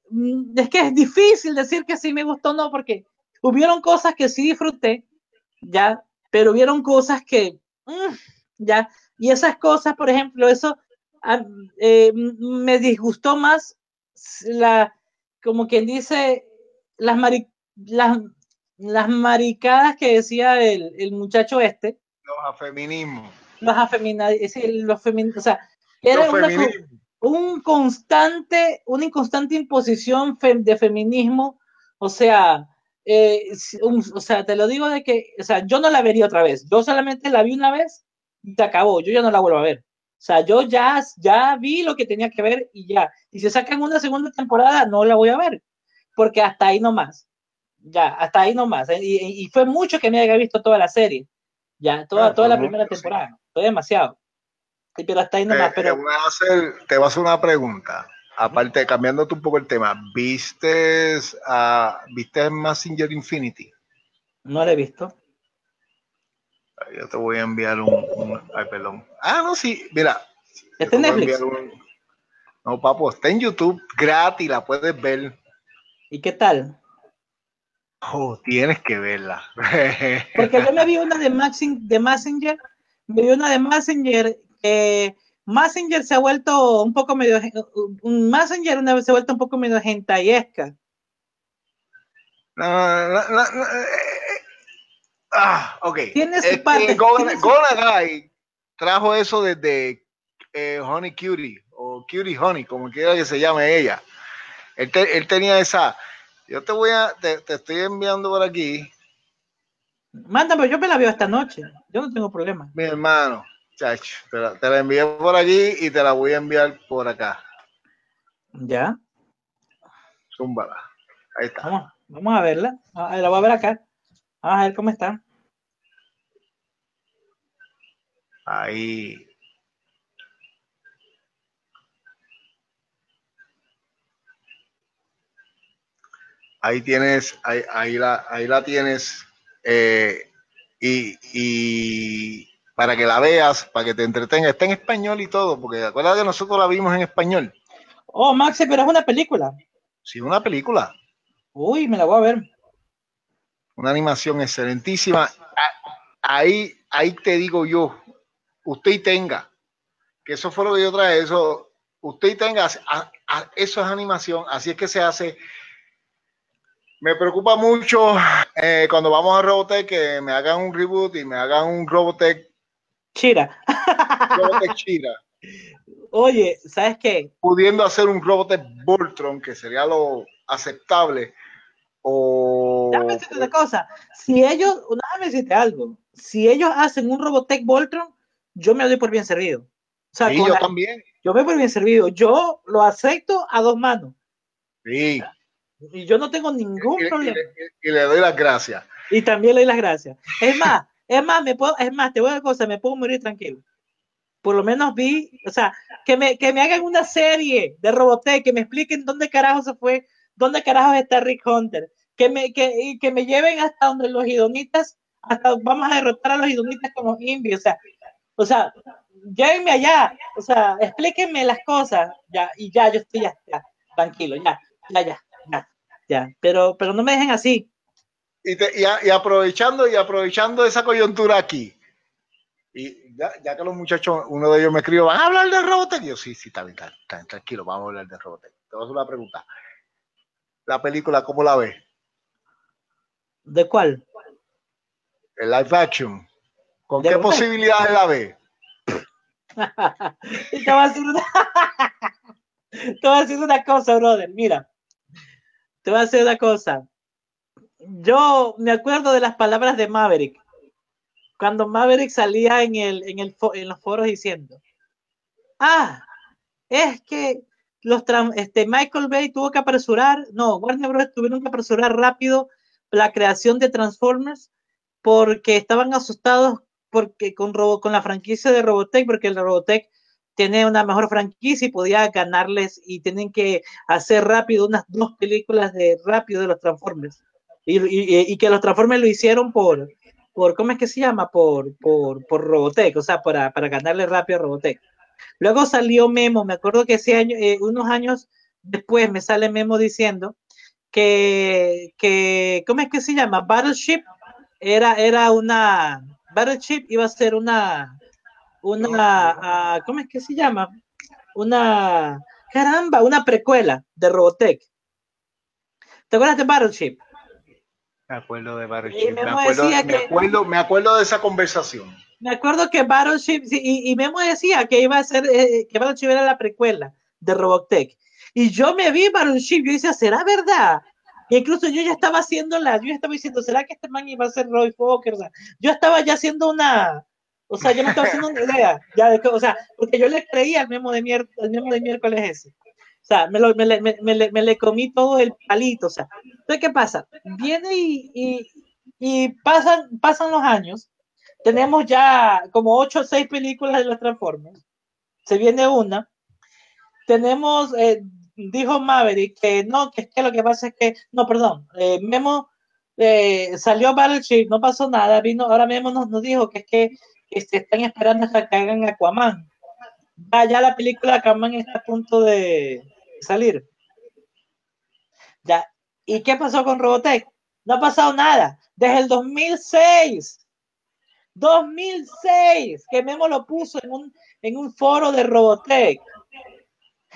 S3: es que es difícil decir que sí me gustó o no, porque hubieron cosas que sí disfruté, ya, pero hubieron cosas que Mm, ya, y esas cosas, por ejemplo, eso eh, me disgustó más la, como quien dice, las, mari, las, las maricadas que decía el, el muchacho este.
S2: Los afeminismos.
S3: Los afeminismos, los femin, o sea, era una, un constante, una inconstante imposición de feminismo, o sea, eh, un, o sea, te lo digo de que, o sea, yo no la vería otra vez. Yo solamente la vi una vez y te acabó. Yo ya no la vuelvo a ver. O sea, yo ya, ya vi lo que tenía que ver y ya. Y si sacan una segunda temporada, no la voy a ver. Porque hasta ahí nomás. Ya, hasta ahí nomás. ¿eh? Y, y, fue mucho que me haya visto toda la serie. Ya, toda, toda la primera temporada. Sí. Fue demasiado. Pero hasta ahí nomás.
S2: Eh,
S3: pero...
S2: te, voy a hacer, te voy a hacer una pregunta aparte, cambiándote un poco el tema, ¿viste, uh, ¿viste Messenger Infinity?
S3: No lo he visto.
S2: Yo te voy a enviar un, un ay, perdón. Ah, no, sí, mira.
S3: ¿Está en Netflix?
S2: Un, no, papo, está en YouTube gratis, la puedes ver.
S3: ¿Y qué tal?
S2: Oh, tienes que verla.
S3: Porque yo me vi una de, Maxing, de Messenger, me vi una de Messenger que Messenger se ha vuelto un poco medio, un Messenger una vez se ha vuelto un poco medio gentayesca.
S2: No, no, no, eh, eh, ah, ok.
S3: Tiene su parte.
S2: Guy trajo eso desde eh, Honey Cutie o Cutie Honey, como quiera que se llame ella. Él, él tenía esa. Yo te voy a, te, te, estoy enviando por aquí.
S3: Mándame, yo me la veo esta noche. Yo no tengo problema.
S2: Mi hermano, chacho, te la, te la envié por aquí y te la voy a enviar por acá.
S3: Ya.
S2: Zúmbala. Ahí está.
S3: Vamos, vamos a verla. Ah, la voy a ver acá. Vamos a ver cómo está.
S2: Ahí. Ahí tienes, ahí, ahí, la, ahí la tienes. Eh, y, y, para que la veas, para que te entretenga. Está en español y todo, porque acuérdate que nosotros la vimos en español.
S3: Oh, Maxi, pero es una película.
S2: Sí, una película.
S3: Uy, me la voy a ver.
S2: Una animación excelentísima. Ahí, ahí te digo yo, usted tenga, que eso fue lo que yo traje, eso, usted tenga, a, a, eso es animación, así es que se hace. Me preocupa mucho eh, cuando vamos a Robotech que me hagan un reboot y me hagan un Robotech
S3: Chira.
S2: Robotech [LAUGHS] Chira.
S3: Oye, ¿sabes qué?
S2: Pudiendo hacer un Robotech Voltron, que sería lo aceptable. O.
S3: Decirte una cosa. Si ellos, déjame decirte algo. Si ellos hacen un Robotech Voltron, yo me doy por bien servido.
S2: O sea, sí, yo la, también.
S3: Yo me doy por bien servido. Yo lo acepto a dos manos.
S2: Sí.
S3: Y yo no tengo ningún
S2: y,
S3: problema.
S2: Y, y, le doy las gracias.
S3: Y también le doy las gracias. Es más, es más, me puedo, es más, te voy a decir cosa, me puedo morir tranquilo. Por lo menos vi, o sea, que me, que me hagan una serie de Robotech, que me expliquen dónde carajo se fue, dónde carajo está Rick Hunter, que me, que, que me lleven hasta donde los idonitas, hasta vamos a derrotar a los idonitas como Invi, o sea, o sea, llévenme allá, o sea, explíquenme las cosas, ya, y ya, yo estoy ya, ya tranquilo, ya, ya, ya, ya, ya, pero, pero no me dejen así.
S2: Y, te, y, y, aprovechando y aprovechando esa coyuntura aquí, y ya, ya, que los muchachos, uno de ellos me escribió, ¿van a hablar de Robotech? Y yo, sí, sí, está bien, está, está, tranquilo, vamos a hablar de Robotech. Te voy a hacer una pregunta. La película, ¿cómo la ves?
S3: ¿De cuál?
S2: El live action. ¿Con qué Robotech? posibilidades la ves? [LAUGHS]
S3: te, voy a decir una... [LAUGHS] te voy a decir una cosa, brother. Mira, te voy a decir una cosa. Yo me acuerdo de las palabras de Maverick cuando Maverick salía en, el, en, el, en los foros diciendo, ah, es que los este, Michael Bay tuvo que apresurar, no, Warner Bros. tuvieron que apresurar rápido la creación de Transformers porque estaban asustados porque con, Robo, con la franquicia de Robotech, porque el Robotech tiene una mejor franquicia y podía ganarles y tienen que hacer rápido unas dos películas de rápido de los Transformers. Y, y, que los Transformers lo hicieron por, por ¿cómo es que se llama? Por, por, por Robotech, o sea, para, para ganarle rápido a Robotech. Luego salió Memo, me acuerdo que ese año, eh, unos años después me sale Memo diciendo que, que, ¿cómo es que se llama? Battleship era, era una, Battleship iba a ser una, una, uh, ¿cómo es que se llama? Una, caramba, una precuela de Robotech. ¿Te acuerdas de Battleship?
S2: Me acuerdo de Battleship. Me acuerdo, me, que, acuerdo, me acuerdo, de esa conversación.
S3: Me acuerdo que Battleship, y, y Memo decía que iba a ser, eh, que Battleship era la precuela de Robotech. Y yo me vi Battleship, yo decía, ¿será verdad? E incluso yo ya estaba haciendo la, yo ya estaba diciendo, ¿será que este man iba a ser Roy Fokker? O sea, yo estaba ya haciendo una, o sea, yo me estaba haciendo una idea, ya de, o sea, porque yo le creía al memo de, mier, al memo de miércoles ese. O sea, me, lo, me, me, me, me, le comí todo el palito. O sea, entonces, ¿qué pasa? Viene y, y, y, pasan, pasan los años. Tenemos ya como ocho o seis películas de los Transformers. Se viene una. Tenemos, eh, dijo Maverick que no, que es que lo que pasa es que, no, perdón, eh, Memo eh, salió Battleship, no pasó nada. Vino, ahora Memo nos, nos dijo que es que, que se están esperando hasta que hagan Aquaman. Ya la película Aquaman está a punto de salir. Ya. ¿Y qué pasó con Robotech? No ha pasado nada. Desde el 2006. 2006. Que Memo lo puso en un, en un foro de Robotech.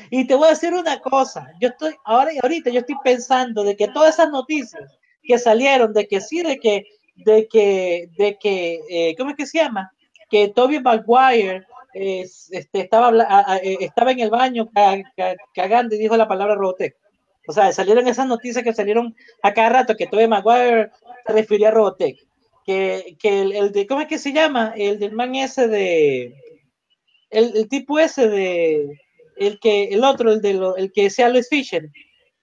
S3: Y te voy a decir una cosa, yo estoy, ahora y ahorita yo estoy pensando de que todas esas noticias que salieron, de que sí, de que, de que, de que, eh, ¿cómo es que se llama? Que Toby Maguire este, estaba, eh, estaba en el baño cagando y dijo la palabra Robotech. O sea, salieron esas noticias que salieron a cada rato que Toby Maguire se refería a Robotech. Que, que el, de, ¿cómo es que se llama? El del man ese de, el, el tipo ese de, el que, el otro, el de lo, el que sea Luis Fisher,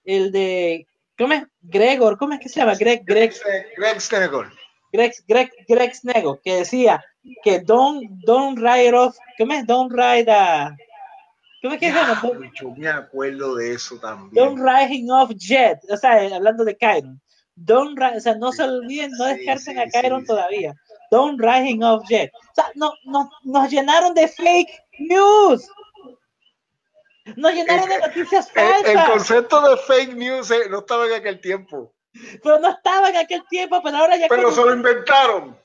S3: el de, ¿cómo es? Gregor, ¿cómo es que se llama? Greg, Greg,
S2: Greg Snegor.
S3: Greg, Greg, Greg Snegor, que decía que don't, don't ride off, ¿cómo es? Don't ride a,
S2: ¿cómo es que se llama? Yo me acuerdo de eso también.
S3: Don't riding off jet, o sea, hablando de Kyron. Don't ride, o sea, no se olviden, no descarten a Kyron todavía. Don't riding off jet. O sea, no, no, nos llenaron de fake news. Nos llenaron de noticias falsas.
S2: El, concepto de fake news eh, no estaba en aquel tiempo.
S3: Pero no estaba en aquel tiempo, pero ahora ya.
S2: Pero [LAUGHS] se lo inventaron.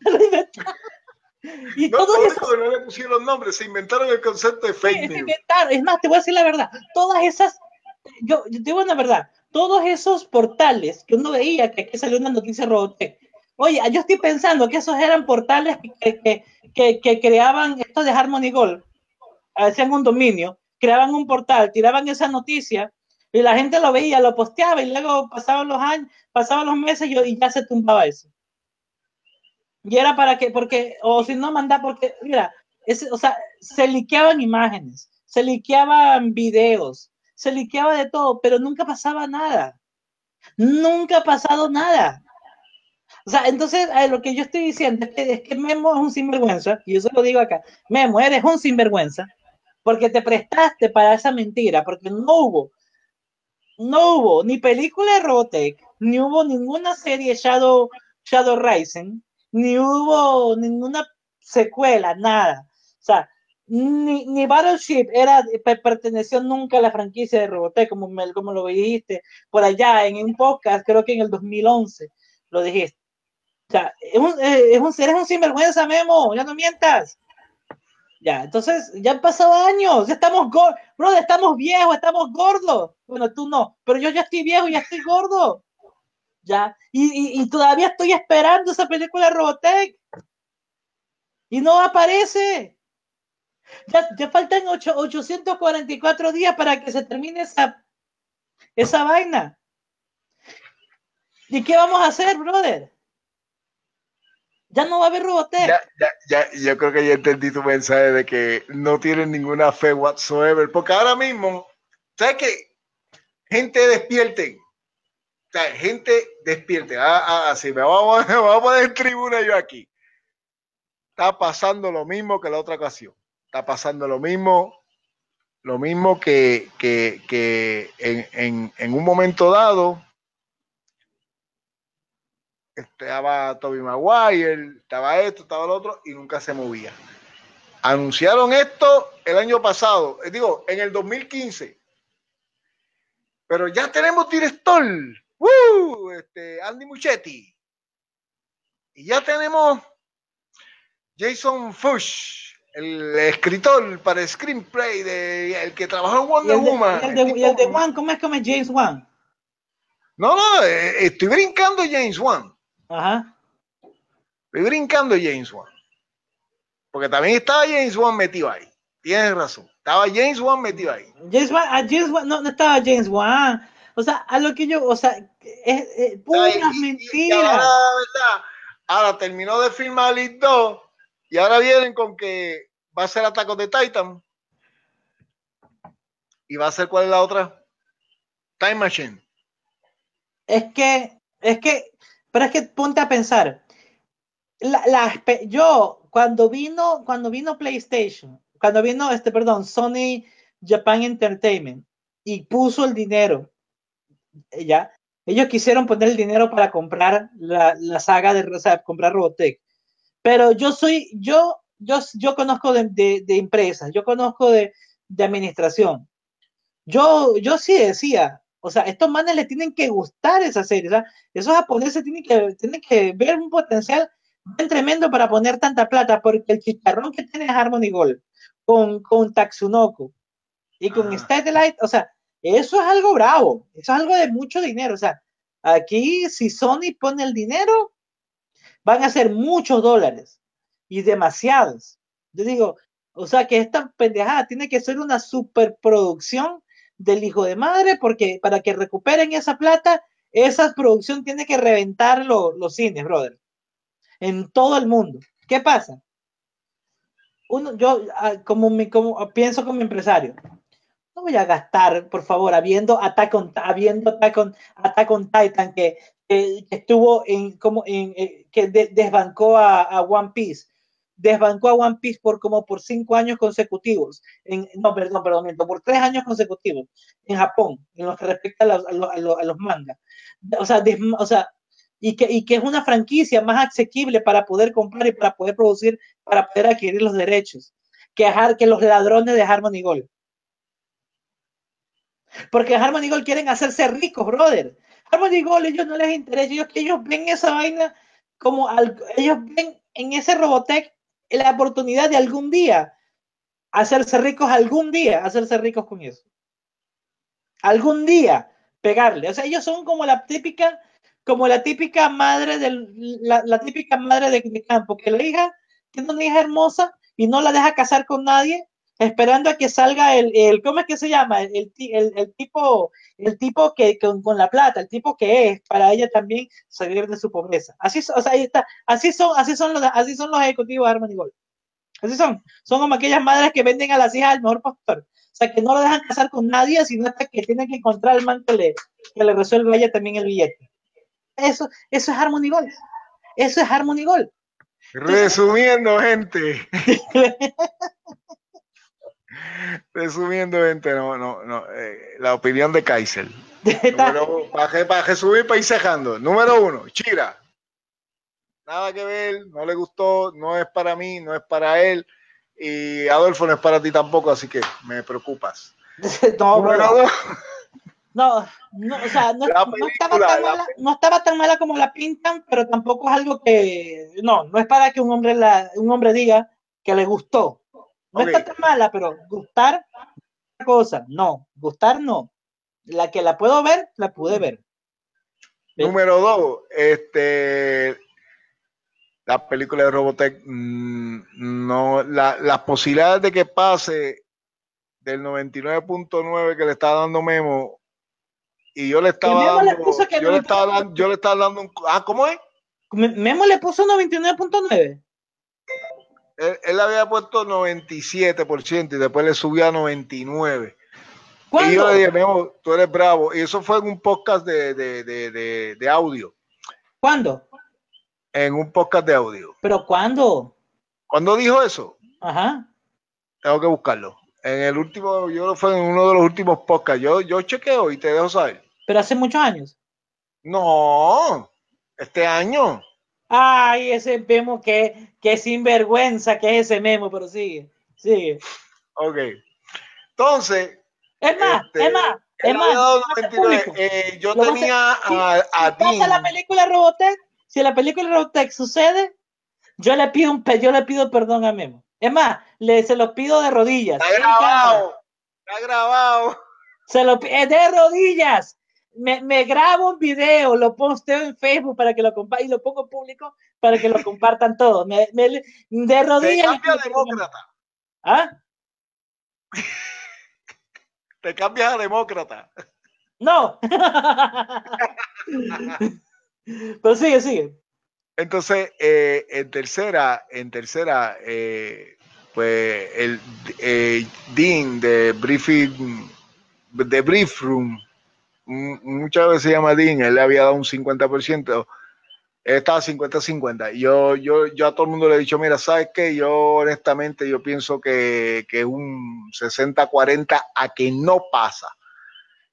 S2: y no, todo eso... no le pusieron nombres, se inventaron el concepto de fake news. Inventaron.
S3: Es más, te voy a decir la verdad. Todas esas. Yo, yo te digo la verdad. Todos esos portales que uno veía que aquí salió una noticia Robotech. Oye, yo estoy pensando que esos eran portales que, que, que, que creaban esto de Harmony Gold, hacían un dominio, creaban un portal, tiraban esa noticia y la gente lo veía, lo posteaba y luego pasaban los años, pasaban los meses y, ya se tumbaba eso. Y era para que, porque, o si no manda, porque, mira, o sea, se liqueaban imágenes, se liqueaban videos, se liqueaba de todo, pero nunca pasaba nada. Nunca ha pasado nada. O sea, entonces lo que yo estoy diciendo es que, es que Memo es un sinvergüenza, y eso lo digo acá, Memo, eres un sinvergüenza, porque te prestaste para esa mentira, porque no hubo, no hubo ni película de Robotech, ni hubo ninguna serie Shadow, Shadow Rising, ni hubo ninguna secuela, nada. O sea, ni, ni Battleship era, perteneció nunca a la franquicia de Robotech, como, como lo dijiste por allá en un podcast, creo que en el 2011 lo dijiste. O sea, es un, es un, eres un sinvergüenza, Memo, ya no mientas. Ya, entonces ya han pasado años, ya estamos gordos, bro, estamos viejos, estamos gordos. Bueno, tú no, pero yo ya estoy viejo, ya estoy gordo. Ya, y, y, todavía estoy esperando esa película Robotech. Y no aparece. Ya, ya faltan 8, 844 días para que se termine esa, esa vaina. ¿Y qué vamos a hacer, brother? Ya no va a haber Robotech.
S2: Ya, ya, ya, yo creo que ya entendí tu mensaje de que no tienen ninguna fe whatsoever. Porque ahora mismo, ¿sabes qué? Gente despierten. O sea, gente despierten. Ah, ah, así me vamos, [LAUGHS] a poner en tribuna yo aquí. Está pasando lo mismo que la otra ocasión. Está pasando lo mismo, lo mismo que, que, que en, en, en un momento dado estaba Toby Maguire, estaba esto, estaba lo otro, y nunca se movía. Anunciaron esto el año pasado, eh, digo, en el 2015. Pero ya tenemos director, ¡Woo! Este, Andy Muchetti. Y ya tenemos Jason Fush, el escritor para el screenplay de el que trabajó en Wonder Woman.
S3: Y el de, el de One, ¿cómo es que me James Wan?
S2: No, no, eh, estoy brincando James Wan.
S3: Ajá.
S2: Estoy brincando James Wan. Porque también estaba James Wan metido ahí. Tienes razón. Estaba James Wan metido ahí.
S3: James Wan, a James Wan no, no, estaba James Wan. O sea, a lo que yo, o sea, es, es puras mentiras.
S2: ahora, terminó de filmar Elite 2 y ahora vienen con que va a ser Ataque de Titan. ¿Y va a ser cuál es la otra? Time Machine.
S3: Es que, es que pero es que ponte a pensar. La, yo, cuando vino, cuando vino PlayStation, cuando vino, este, perdón, Sony Japan Entertainment y puso el dinero, ya, ellos quisieron poner el dinero para comprar la, la saga de, o sea, comprar Robotech. Pero yo soy, yo, yo, yo conozco de, de, de empresas, yo conozco de, de administración. Yo, yo sí decía, o sea, estos manes le tienen que gustar esa serie. O sea, esos japoneses tienen que, tienen que ver un potencial bien tremendo para poner tanta plata, porque el chicharrón que tiene Harmony Gold con, con Tatsunoko y con ah. Satellite, o sea, eso es algo bravo, eso es algo de mucho dinero, o sea, aquí si Sony pone el dinero, van a ser muchos dólares y demasiados. Yo digo, o sea que esta pendejada tiene que ser una superproducción del hijo de madre, porque para que recuperen esa plata, esa producción tiene que reventar los cines, brother, en todo el mundo. ¿Qué pasa? Uno, yo ah, como, mi, como pienso como empresario, no voy a gastar, por favor, habiendo Attack on, habiendo Attack on, Titan que, estuvo en como en eh, que desbancó a, One Piece desbancó a One Piece por como por cinco años consecutivos, no, perdón, perdón, por tres años consecutivos en Japón, en lo que respecta a, los mangas. O sea, o sea y, que, y que es una franquicia más asequible para poder comprar y para poder producir, para poder adquirir los derechos, que, que los ladrones de Harmony Gold. Porque Harmony Gold quieren hacerse ricos, brother. Harmony Gold, ellos no les interesa, ellos, ellos ven esa vaina como, ellos ven en ese Robotech la oportunidad de algún día hacerse ricos, algún día hacerse ricos con eso. Algún día pegarle. O sea, ellos son como la típica, como la típica madre del, la, típica madre de, campo, que la hija tiene una hija hermosa y no la deja casar con nadie, esperando a que salga el, el ¿cómo es que se llama? El, el, tipo, el tipo que con, la plata, el tipo que es, para ella también salir de su pobreza. Así, o sea, ahí está, así son, así son los, así son los ejecutivos de Harmony Gold. Así son, son como aquellas madres que venden a las hijas al mejor pastor. O sea, que no la dejan casar con nadie, sino hasta que tienen que encontrar el man que le, que le resuelva a ella también el billete. Eso, eso es Harmony Gold. Eso es Harmony Gold.
S2: Resumiendo, gente. [LAUGHS] Resumiendo, gente, no, no, no. Eh, la opinión de Kaiser. [LAUGHS] para, resumir, para ir cejando. Número uno, Chira. Nada que ver, no le gustó, no es para mí, no es para él. Y Adolfo no es para ti tampoco, así que me preocupas. [LAUGHS]
S3: no, Número dos. No, no, o sea, no, estaba tan mala, no, estaba tan mala, como la pintan, pero tampoco es algo que, no, no es para que un hombre, la, un hombre diga que le gustó. No está tan mala, pero gustar, cosa, no, gustar no. La que la puedo ver, la pude ver.
S2: Número dos, este, la película de Robotech, mm, no, la, las posibilidades de que pase del 99.9 que le estaba dando Memo y yo le estaba dando, yo le estaba dando, yo le estaba dando un, ah, ¿cómo es?
S3: Memo le puso 99.9
S2: él, había puesto 97% y después le subió a 99%. Y yo le dije, tú eres bravo. Y eso fue en un podcast de, audio.
S3: ¿Cuándo?
S2: En un podcast de audio.
S3: ¿Pero cuándo?
S2: ¿Cuándo dijo eso?
S3: Ajá.
S2: Tengo que buscarlo. En el último, yo fue en uno de los últimos podcasts. Yo, yo chequeo y te dejo saber.
S3: ¿Pero hace muchos años?
S2: No, este año.
S3: Ay, ese memo que, que sinvergüenza que es ese memo, pero sigue, sigue.
S2: Ok. Entonces.
S3: Es más, este, es más, es más.
S2: Eh, yo tenía a, a,
S3: si la película Robotech, si la película Robotech sucede, yo le pido un yo le pido perdón a Memo. Es más, le, se lo pido de rodillas.
S2: Está grabado. Está grabado.
S3: Se lo de rodillas me, me, grabo un video, lo posteo en Facebook para que lo compartan y lo pongo público para que lo compartan todos. Me, de rodillas.
S2: Te cambias a demócrata.
S3: ¿Ah? [LAUGHS]
S2: Te cambias a demócrata.
S3: No. [LAUGHS] Pero sigue, sigue.
S2: Entonces, eh, en tercera, en tercera, eh, pues el eh, Dean de Briefing, de Brief Room, muchas veces llama Dean, él le había dado un 50%, él estaba 50-50. Yo, yo, yo a todo el mundo le he dicho, mira, ¿sabes qué? Yo honestamente yo pienso que, que un 60-40 a que no pasa.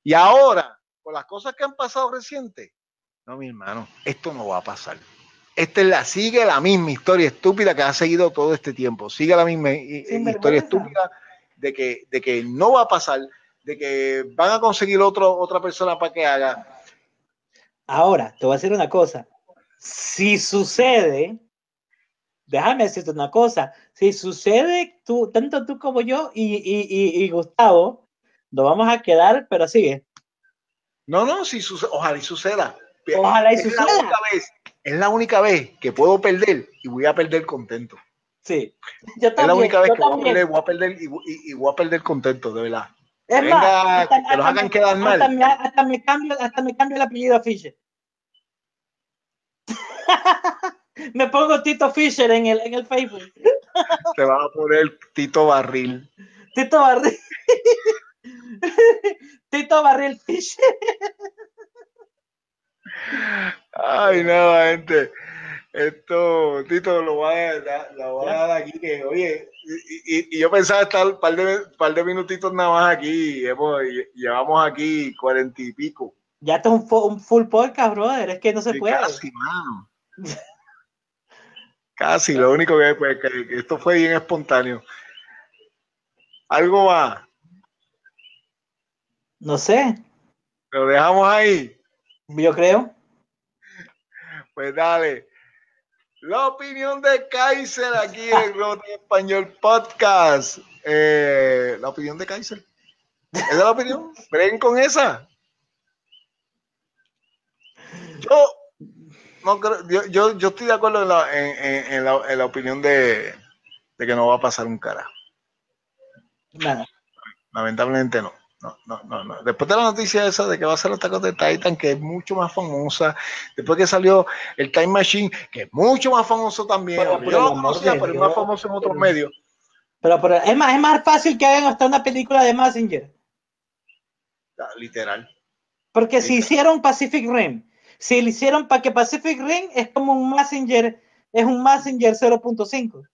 S2: Y ahora, con las cosas que han pasado recientes, no, mi hermano, esto no va a pasar. Esta es la, sigue la misma historia estúpida que ha seguido todo este tiempo. Sigue la misma historia estúpida de que, de que no va a pasar de que van a conseguir otro, otra persona para que haga.
S3: Ahora, te voy a decir una cosa. Si sucede, déjame decirte una cosa, si sucede tú, tanto tú como yo y, y, y, Gustavo, nos vamos a quedar, pero sigue.
S2: No, no, si sucede, ojalá y suceda.
S3: Ojalá y suceda.
S2: La única vez, es la única vez que puedo perder y voy a perder contento.
S3: Sí,
S2: yo también. Es la única vez que voy a, perder, voy a perder y, y, voy a perder contento, de verdad. Es Venga, más, hasta, que los hagan quedar mal.
S3: Hasta me, hasta me, cambio, hasta me cambio el apellido a Fisher. [LAUGHS] Me pongo Tito Fisher en el, en el Facebook.
S2: Te vas a poner Tito Barril.
S3: Tito Barril. [LAUGHS] Tito Barril Fisher.
S2: Ay, no, gente. Esto, Tito, lo voy a, lo voy a dar aquí. Que, oye, y, y, yo pensaba estar un par de, par de minutitos nada más aquí. Hemos, llevamos aquí cuarenta y pico.
S3: Ya esto es un, full podcast, brother. Es que no se puede.
S2: Casi, mano. [LAUGHS] Casi, lo único que, pues, que, esto fue bien espontáneo. ¿Algo más?
S3: No sé.
S2: ¿Lo dejamos ahí?
S3: Yo creo.
S2: Pues dale. La opinión de Kaiser aquí en Rote Español Podcast. Eh, la opinión de Kaiser. ¿Es la opinión? ¿Ven con esa? Yo no yo, yo, yo, estoy de acuerdo en la, en, en, la, en la, opinión de, de, que no va a pasar un cara.
S3: Nada.
S2: Lamentablemente no. No, no, no, no. Después de la noticia esa de que va a ser los tacos de Titan, que es mucho más famosa, después que salió el Time Machine, que es mucho más famoso también, pero, yo lo conocía, pero es más famoso en otros medios.
S3: Pero, pero es, más, es más fácil que hagan hasta una película de Messenger.
S2: Literal.
S3: Porque si hicieron Pacific Rim, si lo hicieron para que Pacific Ring es como un Messenger, es un Messenger 0.5.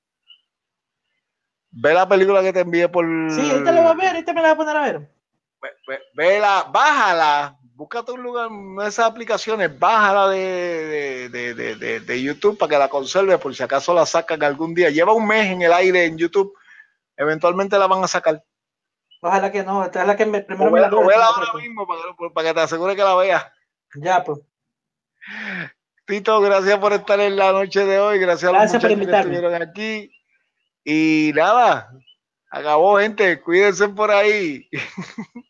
S2: Ve la película que te envié por.
S3: Sí, ahorita la voy a ver, ahorita me la voy a poner a ver.
S2: Vela, bájala, búscate un lugar, en esas aplicaciones, bájala de, de, de, de, YouTube para que la conserve por si acaso la sacan algún día. Lleva un mes en el aire en YouTube, eventualmente la van a sacar.
S3: Ojalá que no, esta es la que me, primero
S2: me la, vela ahora mismo para, para, que te asegure que la veas.
S3: Ya, pues.
S2: Tito, gracias por estar en la noche de hoy. Gracias,
S3: a los por que estuvieron
S2: aquí. Y nada, acabó, gente. Cuídense por ahí. [LAUGHS]